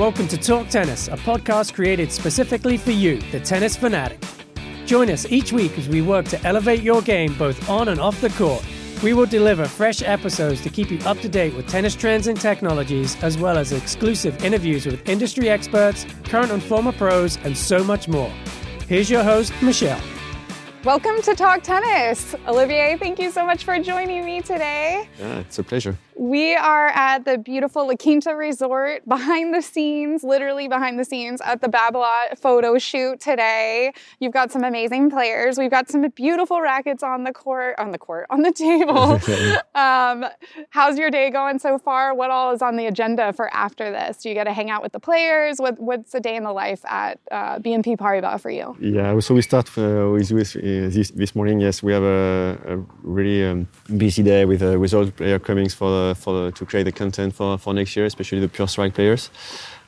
Welcome to Talk Tennis, a podcast created specifically for you, the tennis fanatic. Join us each week as we work to elevate your game both on and off the court. We will deliver fresh episodes to keep you up to date with tennis trends and technologies, as well as exclusive interviews with industry experts, current and former pros, and so much more. Here's your host, Michelle. Welcome to Talk Tennis. Olivier, thank you so much for joining me today. Yeah, it's a pleasure. We are at the beautiful La Quinta Resort, behind the scenes, literally behind the scenes at the Babolat photo shoot today. You've got some amazing players. We've got some beautiful rackets on the court, on the court, on the table. um, how's your day going so far? What all is on the agenda for after this? Do you get to hang out with the players? What, what's a day in the life at uh, BNP Paribas for you? Yeah, so we start uh, with, with uh, this, this morning. Yes, we have a, a really um, busy day with uh, with all the player comings for the, for the, to create the content for, for next year, especially the pure strike players.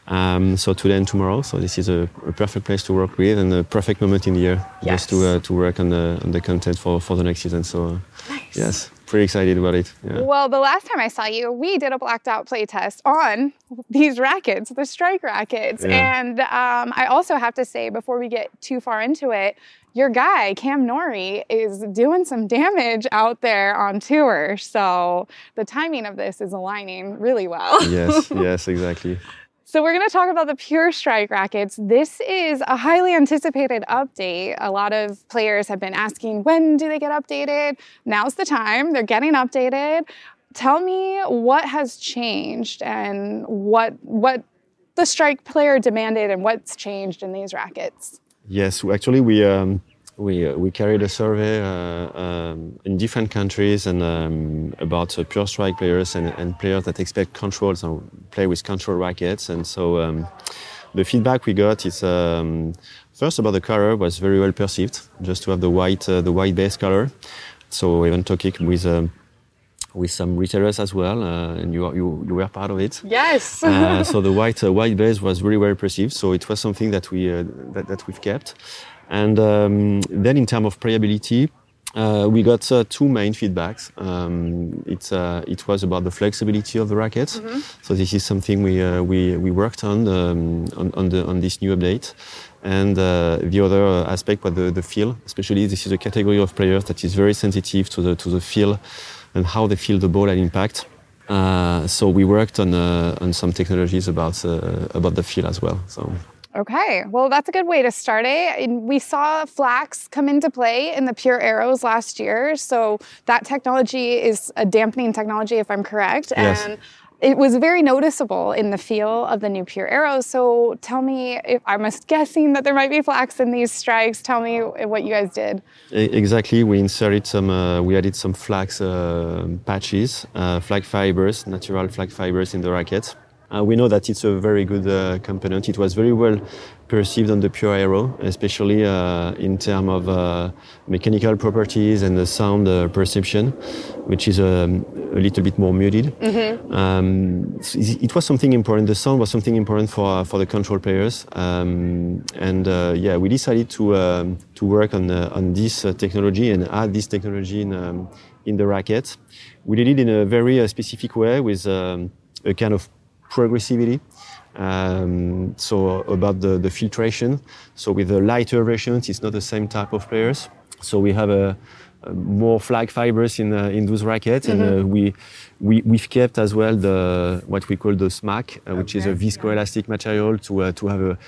Um, so today and tomorrow. So this is a, a, perfect place to work with and a perfect moment in the year yes. just to uh, to work on the on the content for, for the next season. So uh, nice. yes, pretty excited about it. Yeah. Well, the last time I saw you, we did a blacked out play test on these rackets, the strike rackets. Yeah. And um, I also have to say, before we get too far into it, your guy, Cam Norrie, is doing some damage out there on tour. So the timing of this is aligning really well. yes, yes, exactly. So we're going to talk about the Pure Strike rackets. This is a highly anticipated update. A lot of players have been asking, when do they get updated? Now's the time. They're getting updated. Tell me what has changed and what what the strike player demanded and what's changed in these rackets. Yes, actually, we um, we uh, we carried a survey uh, um, in different countries and um, about uh, pure strike players and, and, players that expect controls and play with control rackets. And so um, the feedback we got is um, first about the color was very well perceived, just to have the white uh, the white base color. So even talking with um, with some retailers as well, uh, and you, you, you were part of it. Yes. uh, so the white uh, white base was really well perceived. So it was something that we uh, that, that we've kept. And um, then in terms of playability, uh, we got uh, two main feedbacks. Um, it, uh, it was about the flexibility of the racket. Mm-hmm. So this is something we, uh, we, we worked on, um, on, on, the, on this new update. And uh, the other aspect was the, the feel. Especially this is a category of players that is very sensitive to the, to the feel and how they feel the ball and impact. Uh, so we worked on, on some technologies about, about the feel as well. So. Okay, well, that's a good way to start it. We saw flax come into play in the Pure Aeros last year. So that technology is a dampening technology, if I'm correct. Yes. And it was very noticeable in the feel of the new Pure Aeros. So tell me, if I'm guessing that there might be flax in these strikes. Tell me what you guys did. Exactly, we inserted some, uh, we added some flax uh, patches, uh, flax fibers, natural flax fibers in the racket. Uh, we know that it's a very good uh, component. It was very well perceived on the Pure Aero, especially uh, in terms of uh, mechanical properties and the sound uh, perception, which is um, a little bit more muted. Mm-hmm. Um, it was something important. The sound was something important for for the control players, um, and uh, yeah, we decided to um, to work on on this technology and add this technology in um, in the racket. We did it in a very specific way with um, a kind of progressivity. Um, so about the, the filtration. So with the lighter versions, it's not the same type of players. So we have a, a more flax fibers in uh, in those rackets, mm-hmm. and uh, we we we've kept as well the what we call the SMAC, uh, which okay. is a viscoelastic material to uh, to have a,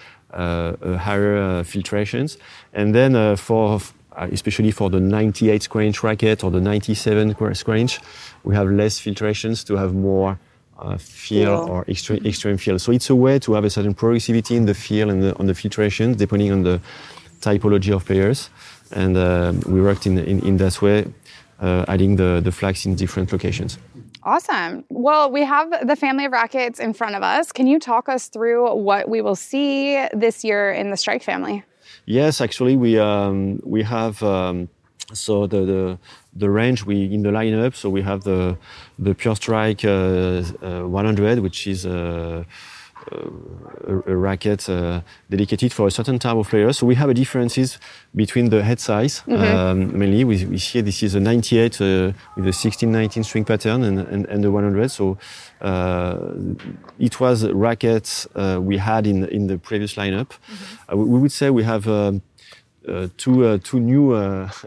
a higher uh, filtrations. And then uh, for especially for the 98 square inch racket or the 97 square inch, we have less filtrations to have more uh, feel Yeah. or extreme, extreme feel. So it's a way to have a certain progressivity in the feel and the, on the filtration, depending on the typology of players. And uh, we worked in, in, in that way, uh, adding the, the flax in different locations. Awesome. Well, we have the family of rackets in front of us. Can you talk us through what we will see this year in the Strike family? Yes, actually, we um, we have um, so the, the the range we in the lineup. So we have the the Pure Strike uh, uh, 100, which is uh, a, a racket uh, dedicated for a certain type of player. So we have a differences between the head size. Um, mainly, we, we see this is a 98 uh, with a 16-19 string pattern and, and, and the 100. So uh, it was rackets uh, we had in in the previous lineup. Uh, we, we would say we have um, uh, two uh, two new. Uh,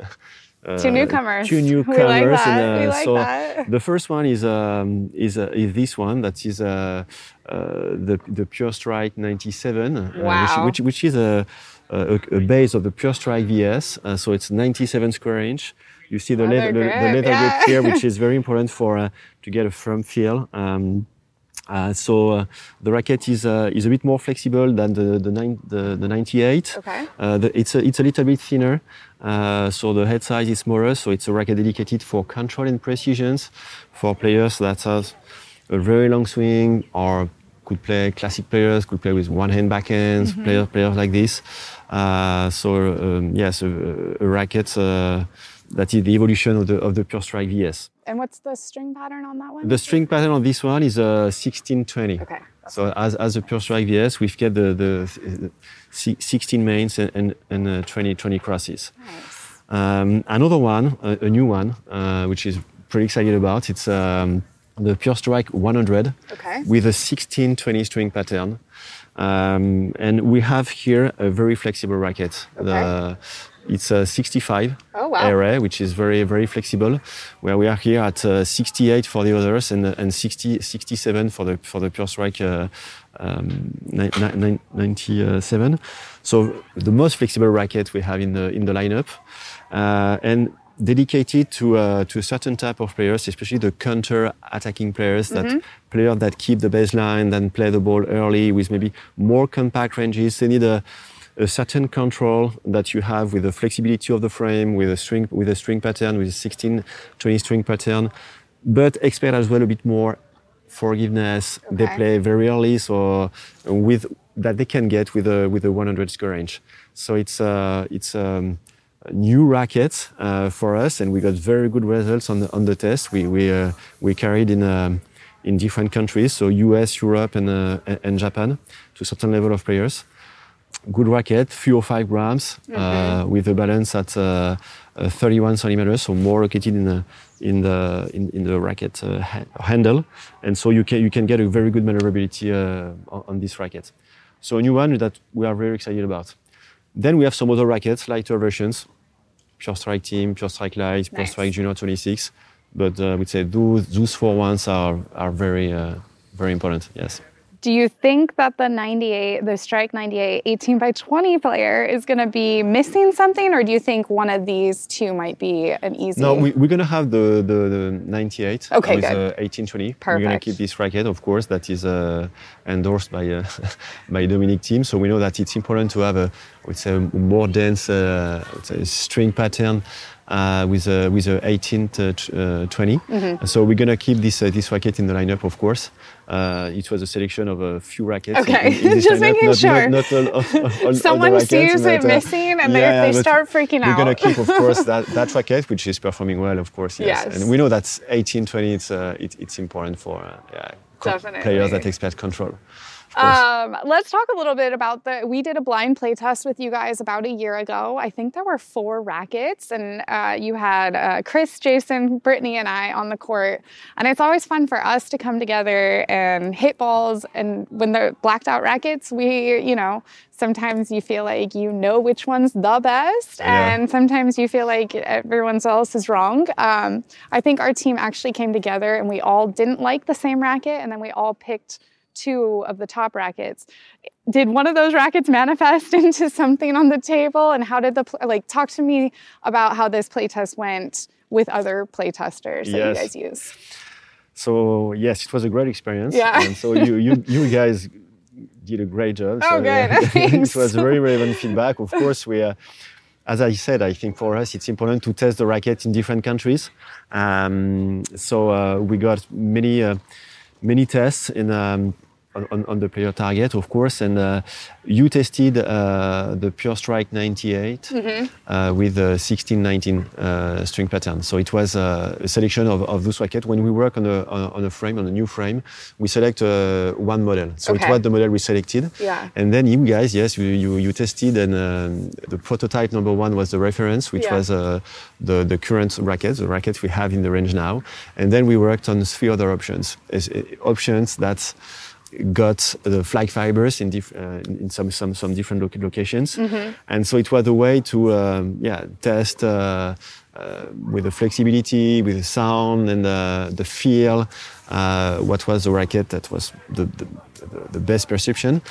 Two uh, newcomers. Two newcomers. We like and, that. We like so that. the first one is um, is uh, is this one that is uh, uh, the the Pure Strike 97, uh, Wow. which, which which is a, a, a base of the Pure Strike VS. Uh, so it's 97 square inch. You see the Leather leather, the, the leather yeah. grip here, which is very important for uh, to get a firm feel. Um, uh, so uh, the racket is uh, is a bit more flexible than the the, nine, the, the 98. Okay. Uh, the, it's a it's a little bit thinner. Uh, so the head size is smaller. So it's a racket dedicated for control and precisions for players that have a very long swing or could play classic players could play with one hand backhands Mm-hmm. players players like this. Uh, so um, yes, a, a racket. Uh, that is the evolution of the of the Pure Strike VS. And what's the string pattern on that one? The string pattern on this one is a 1620. Okay. So as, as a Pure Strike VS, we've got the, the, si- 16 mains and, and, and uh, 20, 20 crosses. Nice. Um, another one, a, a new one, uh, which is pretty excited about, it's um, the Pure Strike 100 Okay. with a 1620 string pattern. Um, and we have here a very flexible racket. The, it's a 65 Oh, wow. RA, which is very, very flexible. Where we are here at uh, 68 for the others and, and 60, 67 for the for the Pure Strike uh, um, ni- ni- 97. So the most flexible racket we have in the in the lineup, uh, and dedicated to uh, to a certain type of players, especially the counter attacking players, that players that keep the baseline, then play the ball early with maybe more compact ranges. They need a a certain control that you have with the flexibility of the frame, with a string, with a string pattern, with a 16, 20 string pattern, but expect as well a bit more forgiveness. They play very early, so with that they can get with a with a 100 score range. So it's uh, it's um, a new racket uh, for us, and we got very good results on the, on the test. We we uh, we carried in. Um, in different countries, so US, Europe, and, uh, and Japan, to a certain level of players good racket, 305 grams, uh, with a balance at uh, uh, 31 centimeters, so more located in the in the in, in the racket uh, ha- handle, and so you can you can get a very good maneuverability uh, on, on this racket. So a new one that we are very excited about. Then we have some other rackets, lighter versions, Pure Strike Team, Pure Strike Light, Pure Nice. Strike Junior 26, but uh, I would say those those four ones are are very uh, very important. Yes. Do you think that the 98, the Strike 98 18 by 20 player is going to be missing something, or do you think one of these two might be an easy? No, we, we're gonna have the, the, the 98 Okay, with good. uh, 1820. We're gonna keep this racket, of course, that is uh, endorsed by uh, by Dominic Thiem. So we know that it's important to have a, I would say, a more dense uh, string pattern. Uh, with a with a 18 to uh, 20, Mm-hmm. so we're gonna keep this uh, this racket in the lineup, of course. Uh, it was a selection of a few rackets. Okay, just lineup, making not, sure. Not, not all, all, all, Someone rackets, sees it but, uh, missing and they- yeah, they but start freaking We're out. keep, of course, that, that racket, which is performing well, of course. Yes. Yes. And we know that 18, 20, it's, uh, it, it's important for uh, yeah, Definitely. players that expect control. Um, let's talk a little bit about the. We did a blind play test with you guys about a year ago. I think there were four rackets, and uh, you had uh, Chris, Jason, Brittany, and I on the court. And it's always fun for us to come together and hit balls. And when they're blacked out rackets, we, you know, sometimes you feel like you know which one's the best, Yeah. and sometimes you feel like everyone else is wrong. Um, I think our team actually came together, and we all didn't like the same racket, and then we all picked two of the top rackets. Did one of those rackets manifest into something on the table? And how did the like talk to me about how this playtest went with other playtesters that you Yes. guys use? So yes, it was a great experience. Yeah. And so you, you, you guys did a great job. Oh, so, good. it was very relevant feedback. Of course, we. Uh, as I said, I think for us it's important to test the racket in different countries. Um, so uh, we got many uh, many tests in um, on, on, the player target, of course. And uh, you tested uh, the Pure Strike 98 mm-hmm. Uh, with a 1619 uh, string pattern. So it was uh, a selection of, of those rackets. When we work on a, on a frame, on a new frame, we select one model. So okay. it was the model we selected. Yeah. And then you guys, yes, you, you, you tested, and um, the prototype number one was the reference, which yeah. was the, the current racket, the racket we have in the range now. And then we worked on three other options, options that got the flax fibers in, uh, in some, some, some different lo locations. Mm-hmm. And so it was a way to um, yeah, test uh, uh, with the flexibility, with the sound and uh, the feel, uh, what was the racket that was the, the, the best perception.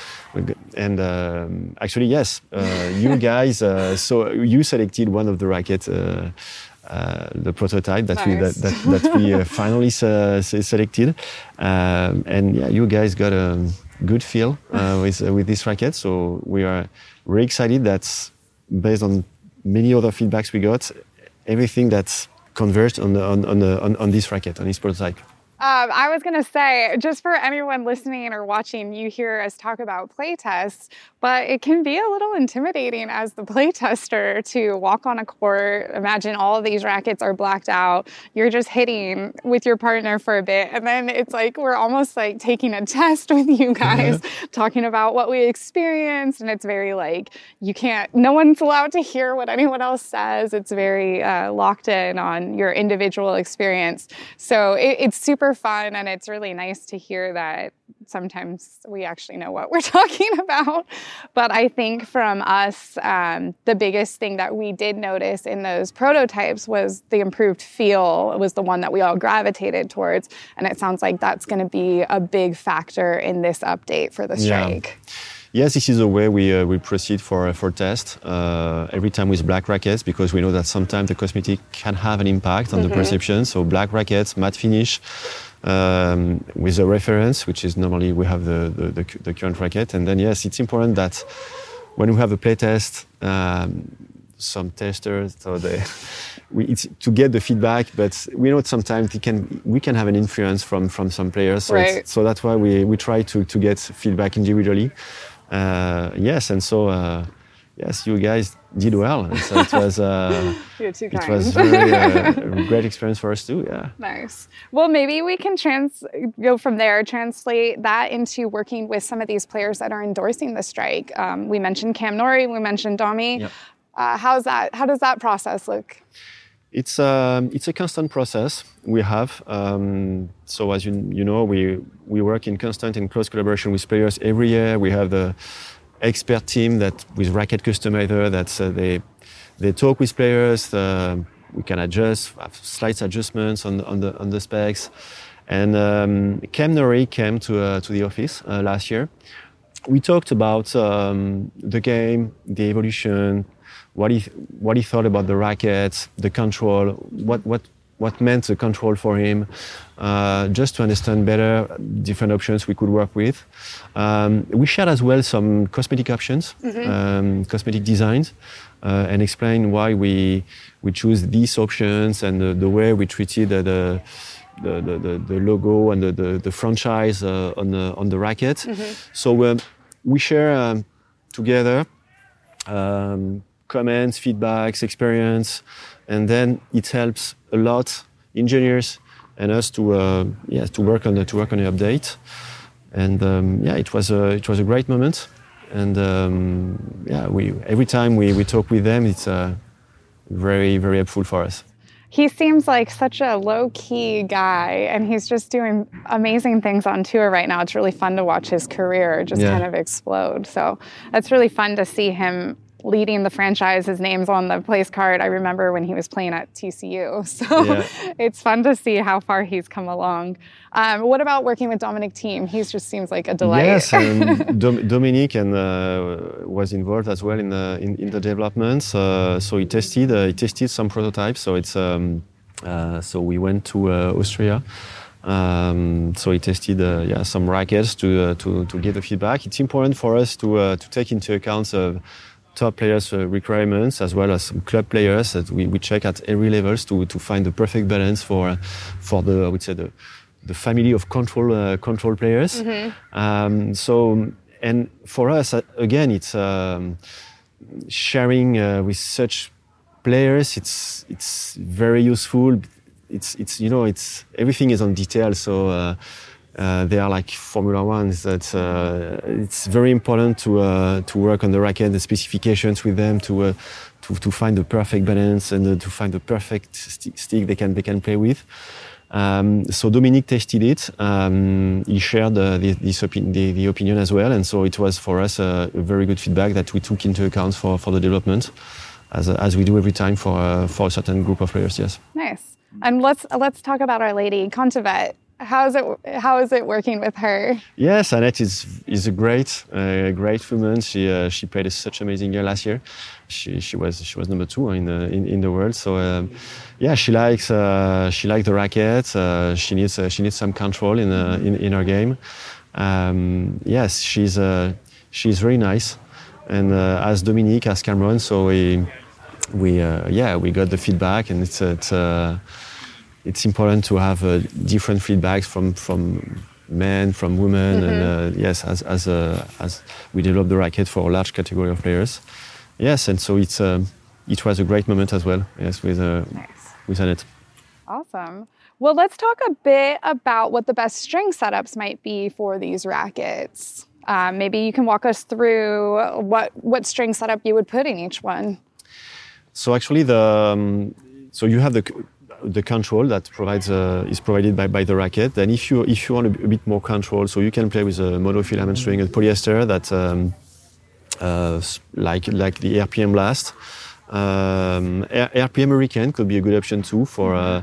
And um, actually, yes, uh, you guys, so you selected one of the rackets uh, the prototype that we that, that, that we uh, finally uh, selected. Um, and yeah, you guys got a good feel with with this racket. So we are really excited. That's based on many other feedbacks we got. Everything that's converged on the, on on, the, on, on this racket on this prototype. Um, I was going to say, just for anyone listening or watching, you hear us talk about playtests, but it can be a little intimidating as the playtester to walk on a court. Imagine all of these rackets are blacked out. You're just hitting with your partner for a bit, and then it's like we're almost like taking a test with you guys, talking about what we experienced, and it's very like you can't. No one's allowed to hear what anyone else says. It's very uh, locked in on your individual experience. So it, it's super super fun and it's really nice to hear that sometimes we actually know what we're talking about. But I think from us, um, the biggest thing that we did notice in those prototypes was the improved feel it was the one that we all gravitated towards. And it sounds like that's going to be a big factor in this update for the strike. Yeah. Yes, this is the way we, uh, we proceed for, for test uh, every time with black rackets because we know that sometimes the cosmetic can have an impact on mm-hmm. the perception. So black rackets, matte finish, um, with a reference, which is normally we have the, the, the, the, current racket. And then, yes, it's important that when we have a playtest, um, some testers, so they, we, it's to get the feedback, but we know sometimes it can, we can have an influence from, from some players. So, right. so that's why we, we try to, to get feedback individually. Uh, yes, and so uh, yes, you guys did well. And so it was uh, it was very, uh, a great experience for us too. Yeah. Nice. Well, maybe we can trans go from there, translate that into working with some of these players that are endorsing the strike. Um, we mentioned Cam Norrie, we mentioned Domi. Yep. Uh, how's that? How does that process look? It's a, um, it's a constant process we have. Um, so as you, you know, we, we work in constant and close collaboration with players every year. We have the expert team that with racket customizer that uh, they, they talk with players. Uh, we can adjust, have slight adjustments on, on, the, on the specs. And um, Cam Norrie came to, uh, to the office uh, last year. We talked about um, the game, the evolution, what he what he thought about the racket, the control, what what what meant the control for him, uh, just to understand better different options we could work with. Um, we shared as well some cosmetic options, mm-hmm. um, cosmetic designs, uh, and explain why we we choose these options and the, the way we treated the, the the, the, logo and the, the, the franchise uh, on, the, on the racket. Mm-hmm. So um, we share um, together um, comments, feedbacks, experience, and then it helps a lot engineers and us to uh, yeah to work on the, to work on the update. And um, yeah, it was a it was a great moment. And um, yeah, we every time we, we talk with them, it's uh, very very helpful for us. He seems like such a low key guy, and he's just doing amazing things on tour right now. It's really fun to watch his career just yeah. kind of explode. So it's really fun to see him leading the franchise. His name's on the place card. I remember when he was playing at TCU. So yeah. it's fun to see how far he's come along. Um, what about working with Dominic Thiem? He just seems like a delight. Yes, um, Dom- Dominic and uh, was involved as well in the in, in the developments. Uh, so he tested uh, he tested some prototypes. So it's um, uh, so we went to uh, Austria. Um, so he tested uh, yeah, some rackets to, uh, to, to get the feedback. It's important for us to, uh, to take into account top players' uh, requirements as well as some club players that we, we check at every levels to, to find the perfect balance for for the I would say the the family of control uh, control players. Um, so and for us uh, again, it's um, sharing uh, with such players. It's it's very useful. It's it's you know it's everything is on detail. So. Uh, they are like Formula Ones. That uh, it's very important to uh, to work on the racket, the specifications with them, to uh, to, to find the perfect balance and uh, to find the perfect sti- stick they can they can play with. Um, so Dominique tested it. Um, he shared uh, the, opi- the, the opinion as well, and so it was for us a, a very good feedback that we took into account for, for the development, as, as we do every time for uh, for a certain group of players. Yes. Nice. And let's let's talk about our lady Kontaveit. How's it how is it working with her? Yes, Anett is is a great uh, great woman. She uh, she played a such amazing year last year. She she was she was number two in the in, in the world. So um, yeah, she likes uh, she likes the racket. Uh, she needs uh, she needs some control in uh, in, in her game. Um, yes, she's uh, she's very nice, and uh, as Dominique as Cameron. So we we uh, yeah we got the feedback, and it's it's. It's important to have uh, different feedbacks from from men, from women, and uh, yes, as as uh, as we develop the racket for a large category of players, yes, and so it's um, it was a great moment as well, yes, with uh, Nice. with Anett. Awesome. Well, let's talk a bit about what the best string setups might be for these rackets. Um, maybe you can walk us through what what string setup you would put in each one. So actually, the um, so you have the the control that provides uh, is provided by, by the racket. Then if you if you want a bit more control, so you can play with a monofilament string and polyester that um, uh, like like the RPM Blast. Um, RPM Hurricane could be a good option too for uh,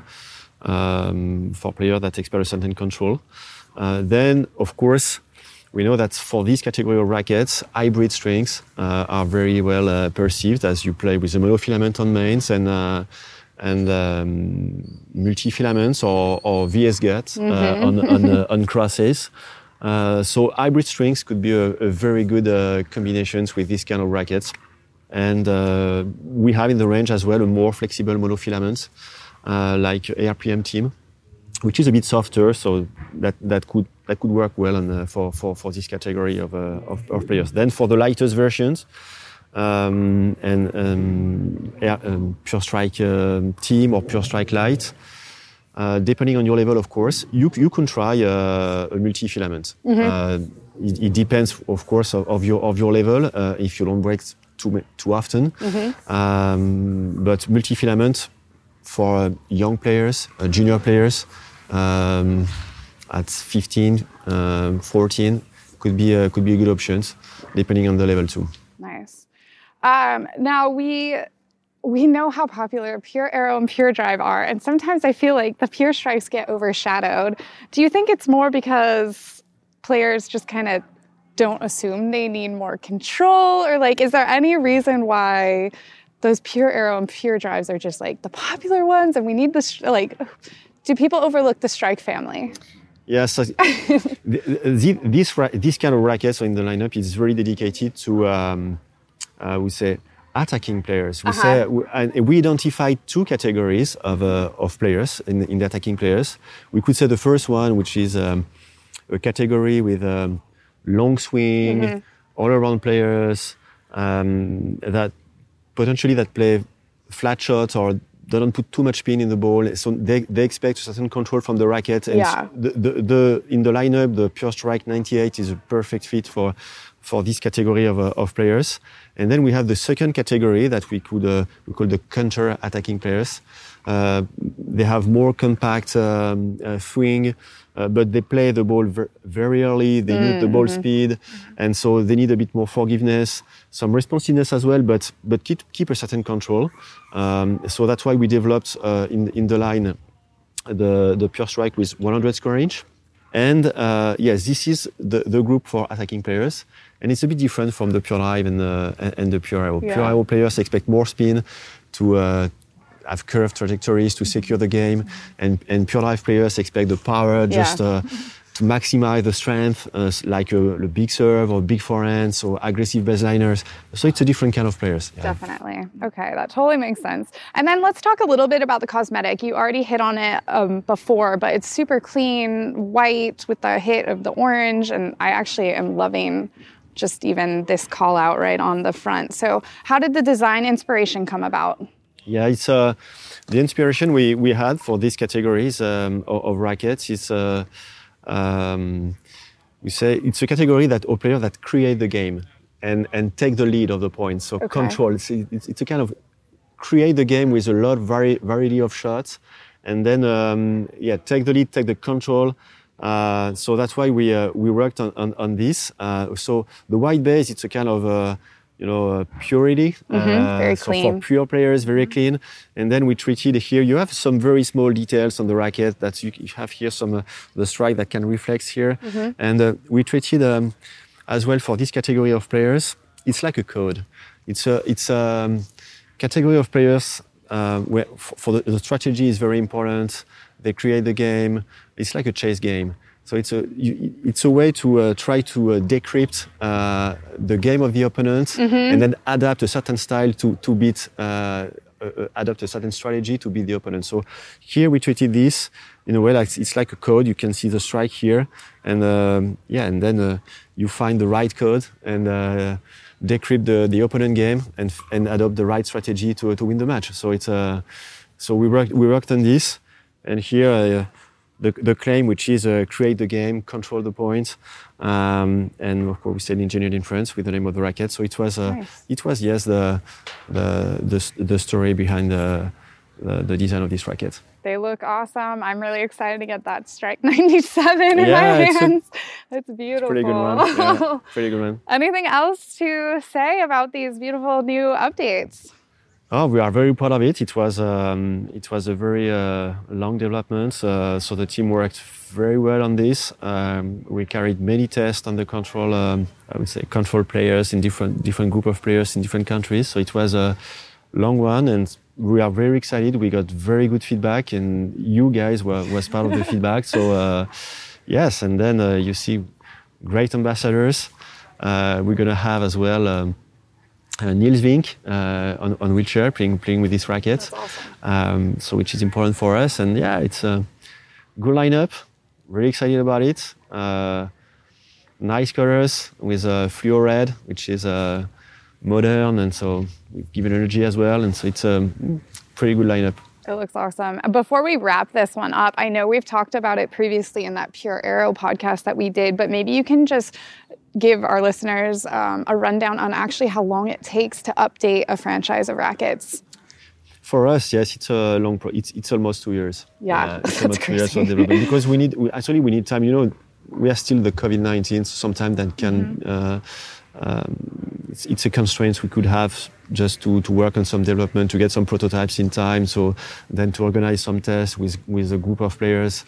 um, for players that a certain control. Uh, then of course we know that for this category of rackets, hybrid strings uh, are very well uh, perceived as you play with a monofilament on mains and uh, and um, multi-filaments or, or VS gut uh, on on, uh, on crosses. Uh, so hybrid strings could be a, a very good combinations with this kind of rackets. And uh, we have in the range as well a more flexible monofilament uh, like ARPM team which is a bit softer, so that, that could that could work well on, uh, for, for for this category of, uh, of of players. Then for the lightest versions, um, and um, air, um, Pure Strike um, Team or Pure Strike Light, uh, depending on your level, of course, you you can try uh, a multi-filament. Uh, it, it depends, of course, of, of your of your level. Uh, if you don't break too too often, um, but multi-filament for uh, young players, uh, junior players, um, at 15, um, 14, could be uh, could be a good options, depending on the level too. Um, now we we know how popular Pure Aero and Pure Drive are, and sometimes I feel like the Pure Strikes get overshadowed. Do you think it's more because players just kind of don't assume they need more control, or like, is there any reason why those Pure Aero and Pure Drives are just like the popular ones, and we need this like? Do people overlook the Strike family? Yes, so the- the- this ra- this kind of racket so in the lineup is very dedicated to um, uh, we say attacking players. We say we, and we identified two categories of uh, of players in, in the attacking players. We could say the first one, which is um, a category with um, long swing, all around players um, that potentially that play flat shots or they don't put too much spin in the ball. So they, they expect a certain control from the racket. And Yeah. the, the, the, in the lineup, the Pure Strike 98 is a perfect fit for, for this category of, uh, of players. And then we have the second category that we could uh, we call the counter attacking players. Uh, they have more compact um, uh, swing, uh, but they play the ball ver- very early. They use the ball speed, and so they need a bit more forgiveness, some responsiveness as well, but but keep keep a certain control. Um, so that's why we developed uh, in in the line the the Pure Strike with 100 square inch. And uh, yes, this is the, the group for attacking players, and it's a bit different from the Pure Drive and, uh, and- the Pure Aero. Yeah. Pure Aero players expect more spin to uh, have curved trajectories to secure the game, and, and Pure Drive players expect the power, just uh, to maximize the strength, uh, like a, a, big serve or big forehands or aggressive baseliners. So it's a different kind of players. Yeah. Definitely. Okay, that totally makes sense. And then let's talk a little bit about the cosmetic. You already hit on it um, before, but it's super clean, white with the hit of the orange, and I actually am loving just even this call out right on the front. So, how did the design inspiration come about? Yeah, it's uh, the inspiration we, we had for these categories um, of, of, rackets is uh, um, we say it's a category that of players that create the game and, and take the lead of the points. So okay. control. It's, it's, it's, a kind of create the game with a lot of vari- variety of shots, and then um, yeah, take the lead, take the control. Uh, so that's why we uh, we worked on on, on this. Uh, so the white base, it's a kind of uh, you know, uh, purity. Mm-hmm. very so clean. for pure players, very mm-hmm. clean. And then we treated here, you have some very small details on the racket that you, have here some, uh, the strike that can reflect here. Mm-hmm. And uh, we treated um, as well for this category of players, it's like a code. It's a, it's a um, category of players uh, where for the, the strategy is very important. They create the game. It's like a chess game. So it's a it's a way to uh, try to uh, decrypt uh, the game of the opponent mm-hmm. and then adapt a certain style to to beat uh, uh, uh, adapt a certain strategy to beat the opponent. So here we treated this in a way like it's like a code. You can see the strike here, and um, yeah, and then you find the right code and decrypt the, the opponent game and and adopt the right strategy to to win the match. So it's so we worked we worked on this, and here the, the claim, which is uh, create the game, control the points, um, and of course we said engineered in France with the name of the racket. So it was, uh, nice. it was yes the, the, the the story behind the, the, the design of this racket. They look awesome. I'm really excited to get that Strike 97 in yeah, my hands. A, it's beautiful. It's pretty good one. Yeah, pretty good one. Anything else to say about these beautiful new updates? Oh, we are very proud of it. It was um, it was a very uh, long development, uh, so the team worked very well on this. Um, we carried many tests on the control. Um, I would say control players in different different group of players in different countries. So it was a long one, and we are very excited. We got very good feedback, and you guys were was part of the feedback. So uh, yes, and then uh, you see great ambassadors. Uh, we're gonna have as well. Uh, Niels Vink uh, on, on wheelchair playing playing with this racket. Awesome. Um, so which is important for us, and yeah, it's a good lineup. Really excited about it. Uh, nice colors with a fluo red, which is uh, modern, and so we give it energy as well, and so it's a pretty good lineup. It looks awesome. Before we wrap this one up, I know we've talked about it previously in that Pure Aero podcast that we did, but maybe you can just give our listeners um, a rundown on actually how long it takes to update a franchise of rackets? For us, yes, it's a long. Pro- it's it's almost two years. Yeah, uh, it's almost two years development because we need we, actually we need time. You know, we are still the COVID nineteen, so sometimes that can. Mm-hmm. Uh, um, it's, it's, a constraint we could have just to, to work on some development to get some prototypes in time. So then to organize some tests with with a group of players.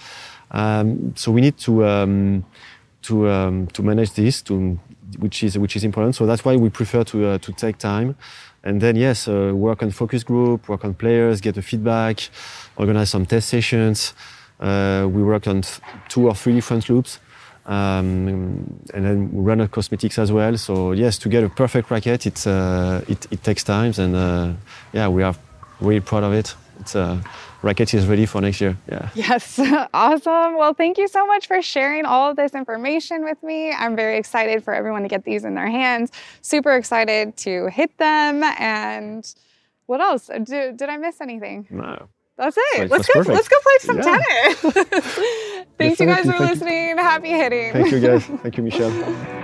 Um, so we need to. Um, to um, to manage this, to which is which is important. So that's why we prefer to uh, to take time, and then yes, uh, work on focus group, work on players, get the feedback, organize some test sessions. Uh, we work on two or three different loops, um, and then we run on cosmetics as well. So yes, to get a perfect racket, it's uh, it, it takes time, and uh, yeah, we are really proud of it. It's uh, racket is ready for next year. Yeah. Yes. awesome. Well, thank you so much for sharing all of this information with me. I'm very excited for everyone to get these in their hands. Super excited to hit them. And what else? Uh, Do, did I miss anything? No. That's it. let's go. Let's go play some yeah. tennis. Thanks, you guys, for listening. Happy hitting. Thank you, guys. Thank you, Michelle.